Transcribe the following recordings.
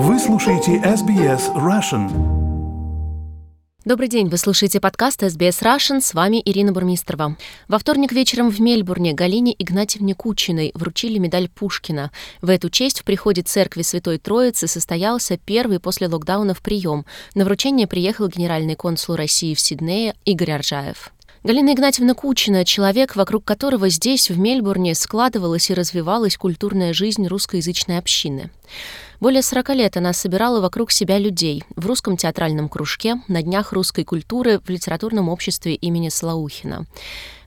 Вы слушаете SBS Russian. Добрый день, вы слушаете подкаст SBS Russian, с вами Ирина Бурмистрова. Во вторник вечером в Мельбурне Галине Игнатьевне Кучиной вручили медаль Пушкина. В эту честь в приходе церкви Святой Троицы состоялся первый после локдаунов прием. На вручение приехал генеральный консул России в Сиднее Игорь Аржаев. Галина Игнатьевна Кучина – человек, вокруг которого здесь, в Мельбурне, складывалась и развивалась культурная жизнь русскоязычной общины. Более 40 лет она собирала вокруг себя людей в русском театральном кружке, на Днях русской культуры в литературном обществе имени Слаухина.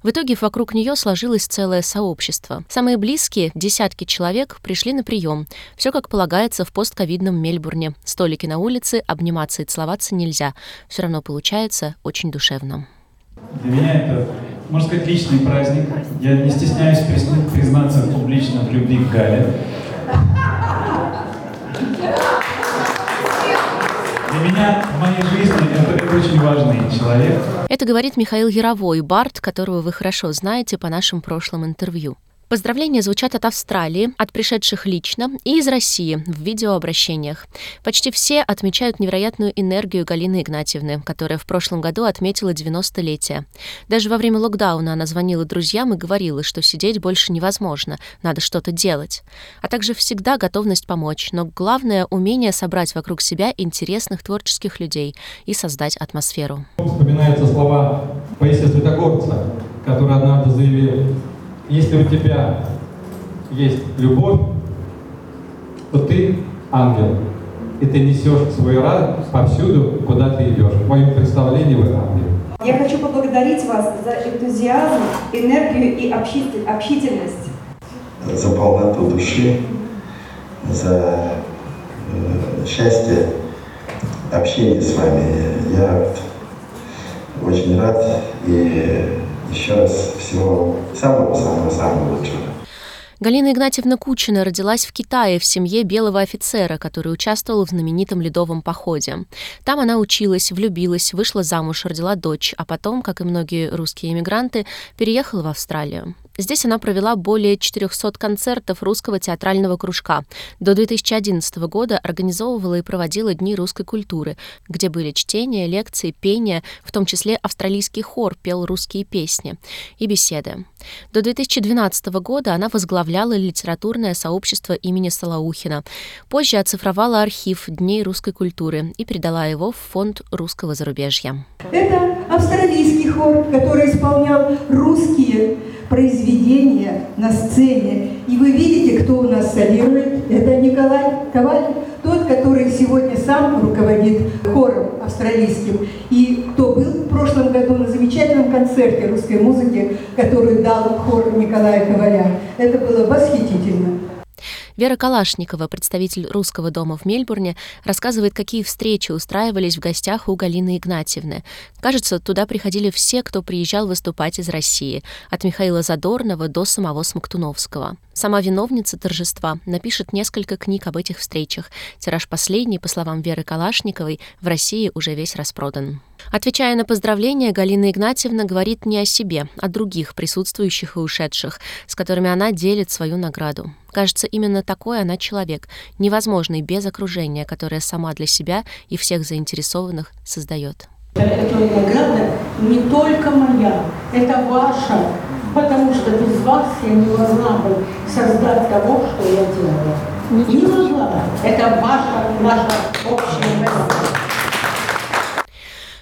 В итоге вокруг нее сложилось целое сообщество. Самые близкие, десятки человек, пришли на прием. Все как полагается в постковидном Мельбурне. Столики на улице, обниматься и целоваться нельзя. Все равно получается очень душевно. Для меня это, можно сказать, личный праздник. Я не стесняюсь признаться публично в любви к Гале. Для меня в моей жизни это очень важный человек. Это говорит Михаил Яровой, Барт, которого вы хорошо знаете по нашим прошлым интервью. Поздравления звучат от Австралии, от пришедших лично и из России в видеообращениях. Почти все отмечают невероятную энергию Галины Игнатьевны, которая в прошлом году отметила 90-летие. Даже во время локдауна она звонила друзьям и говорила, что сидеть больше невозможно, надо что-то делать. А также всегда готовность помочь, но главное — умение собрать вокруг себя интересных творческих людей и создать атмосферу. Вспоминаются слова Паисия Святогорца, который однажды заявил если у тебя есть любовь, то ты ангел. И ты несешь свой радость повсюду, куда ты идешь. В моем представлении вы ангел. Я хочу поблагодарить вас за энтузиазм, энергию и общительность. За полноту души, за э, счастье общения с вами. Я очень рад и еще раз всего самого-самого-самого лучшего. Галина Игнатьевна Кучина родилась в Китае в семье белого офицера, который участвовал в знаменитом ледовом походе. Там она училась, влюбилась, вышла замуж, родила дочь, а потом, как и многие русские эмигранты, переехала в Австралию. Здесь она провела более 400 концертов русского театрального кружка. До 2011 года организовывала и проводила Дни русской культуры, где были чтения, лекции, пение, в том числе австралийский хор пел русские песни и беседы. До 2012 года она возглавляла литературное сообщество имени Салаухина. Позже оцифровала архив Дней русской культуры и передала его в фонд русского зарубежья. Это австралийский хор, который исполнял русские произведения на сцене. И вы видите, кто у нас солирует. Это Николай Коваль, тот, который сегодня сам руководит хором австралийским. И кто был в прошлом году на замечательном концерте русской музыки, который дал хор Николая Коваля. Это было восхитительно. Вера Калашникова, представитель русского дома в Мельбурне, рассказывает, какие встречи устраивались в гостях у Галины Игнатьевны. Кажется, туда приходили все, кто приезжал выступать из России, от Михаила Задорнова до самого Смоктуновского. Сама виновница торжества напишет несколько книг об этих встречах. Тираж последний, по словам Веры Калашниковой, в России уже весь распродан. Отвечая на поздравления, Галина Игнатьевна говорит не о себе, а о других присутствующих и ушедших, с которыми она делит свою награду. Кажется, именно такой она человек, невозможный без окружения, которое сама для себя и всех заинтересованных создает. Эта награда не только моя, это ваша, потому что без вас я не могла бы создать того, что я делала. Не могла. Это ваша, наша общая награда.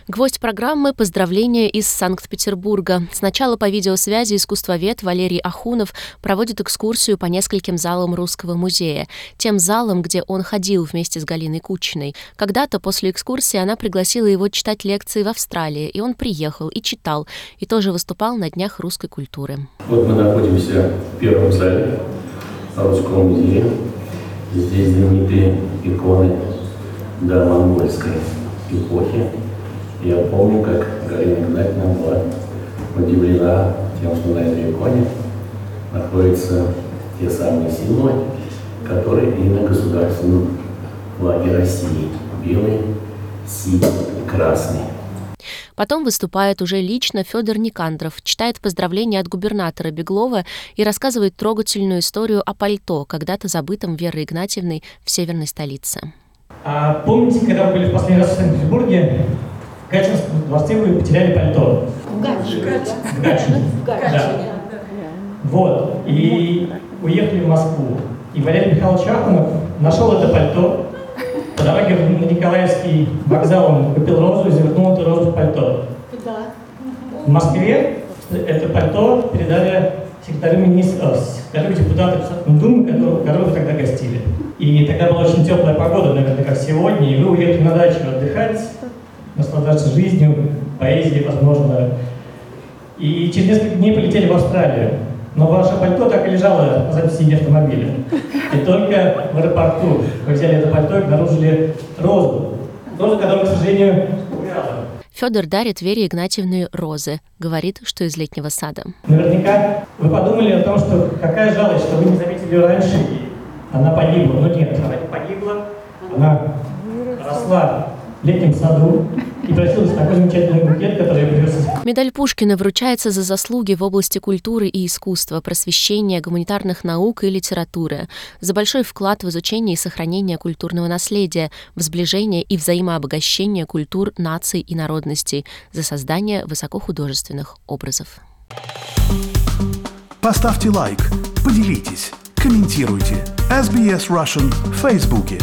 Гвоздь программы «Поздравления из Санкт-Петербурга». Сначала по видеосвязи искусствовед Валерий Ахунов проводит экскурсию по нескольким залам Русского музея. Тем залам, где он ходил вместе с Галиной Кучиной. Когда-то после экскурсии она пригласила его читать лекции в Австралии, и он приехал и читал, и тоже выступал на Днях русской культуры. Вот мы находимся в первом зале Русского музея. Здесь знаменитые иконы до монгольской эпохи. Я помню, как Галина Игнатьевна была удивлена тем, что на этой иконе находятся те самые символы, которые и на государственном флаге России. Белый, синий и красный. Потом выступает уже лично Федор Никандров, читает поздравления от губернатора Беглова и рассказывает трогательную историю о пальто, когда-то забытом Верой Игнатьевной в северной столице. А помните, когда вы были в последний раз в Санкт-Петербурге, в Гатчинском дворце вы потеряли пальто? В Гатчине. В Гатчине. В Гатчине. Вот. И уехали в Москву. И Валерий Михайлович Ахманов нашел это пальто. По дороге на Николаевский вокзал он купил розу и завернул эту розу в пальто. Куда? В Москве это пальто передали секретарю министра, секретарю депутата Думы, которого, которого вы тогда гостили. И тогда была очень теплая погода, наверное, как сегодня, и вы уехали на дачу отдыхать, наслаждаться жизнью, поэзией, возможно. И через несколько дней полетели в Австралию. Но ваше пальто так и лежало на заднем сиденье автомобиля. И только в аэропорту вы взяли это пальто и обнаружили розу. Розу, которая, к сожалению, увяла. Федор дарит Вере Игнатьевне розы. Говорит, что из летнего сада. Наверняка вы подумали о том, что какая жалость, что вы не заметили ее раньше, и она погибла. Но нет, она не погибла. Она росла летнем саду и в такой замечательный букет, который я привез из Медаль Пушкина вручается за заслуги в области культуры и искусства, просвещения, гуманитарных наук и литературы, за большой вклад в изучение и сохранение культурного наследия, в сближение и взаимообогащение культур, наций и народностей, за создание высокохудожественных образов. Поставьте лайк, поделитесь, комментируйте. SBS Russian в Фейсбуке.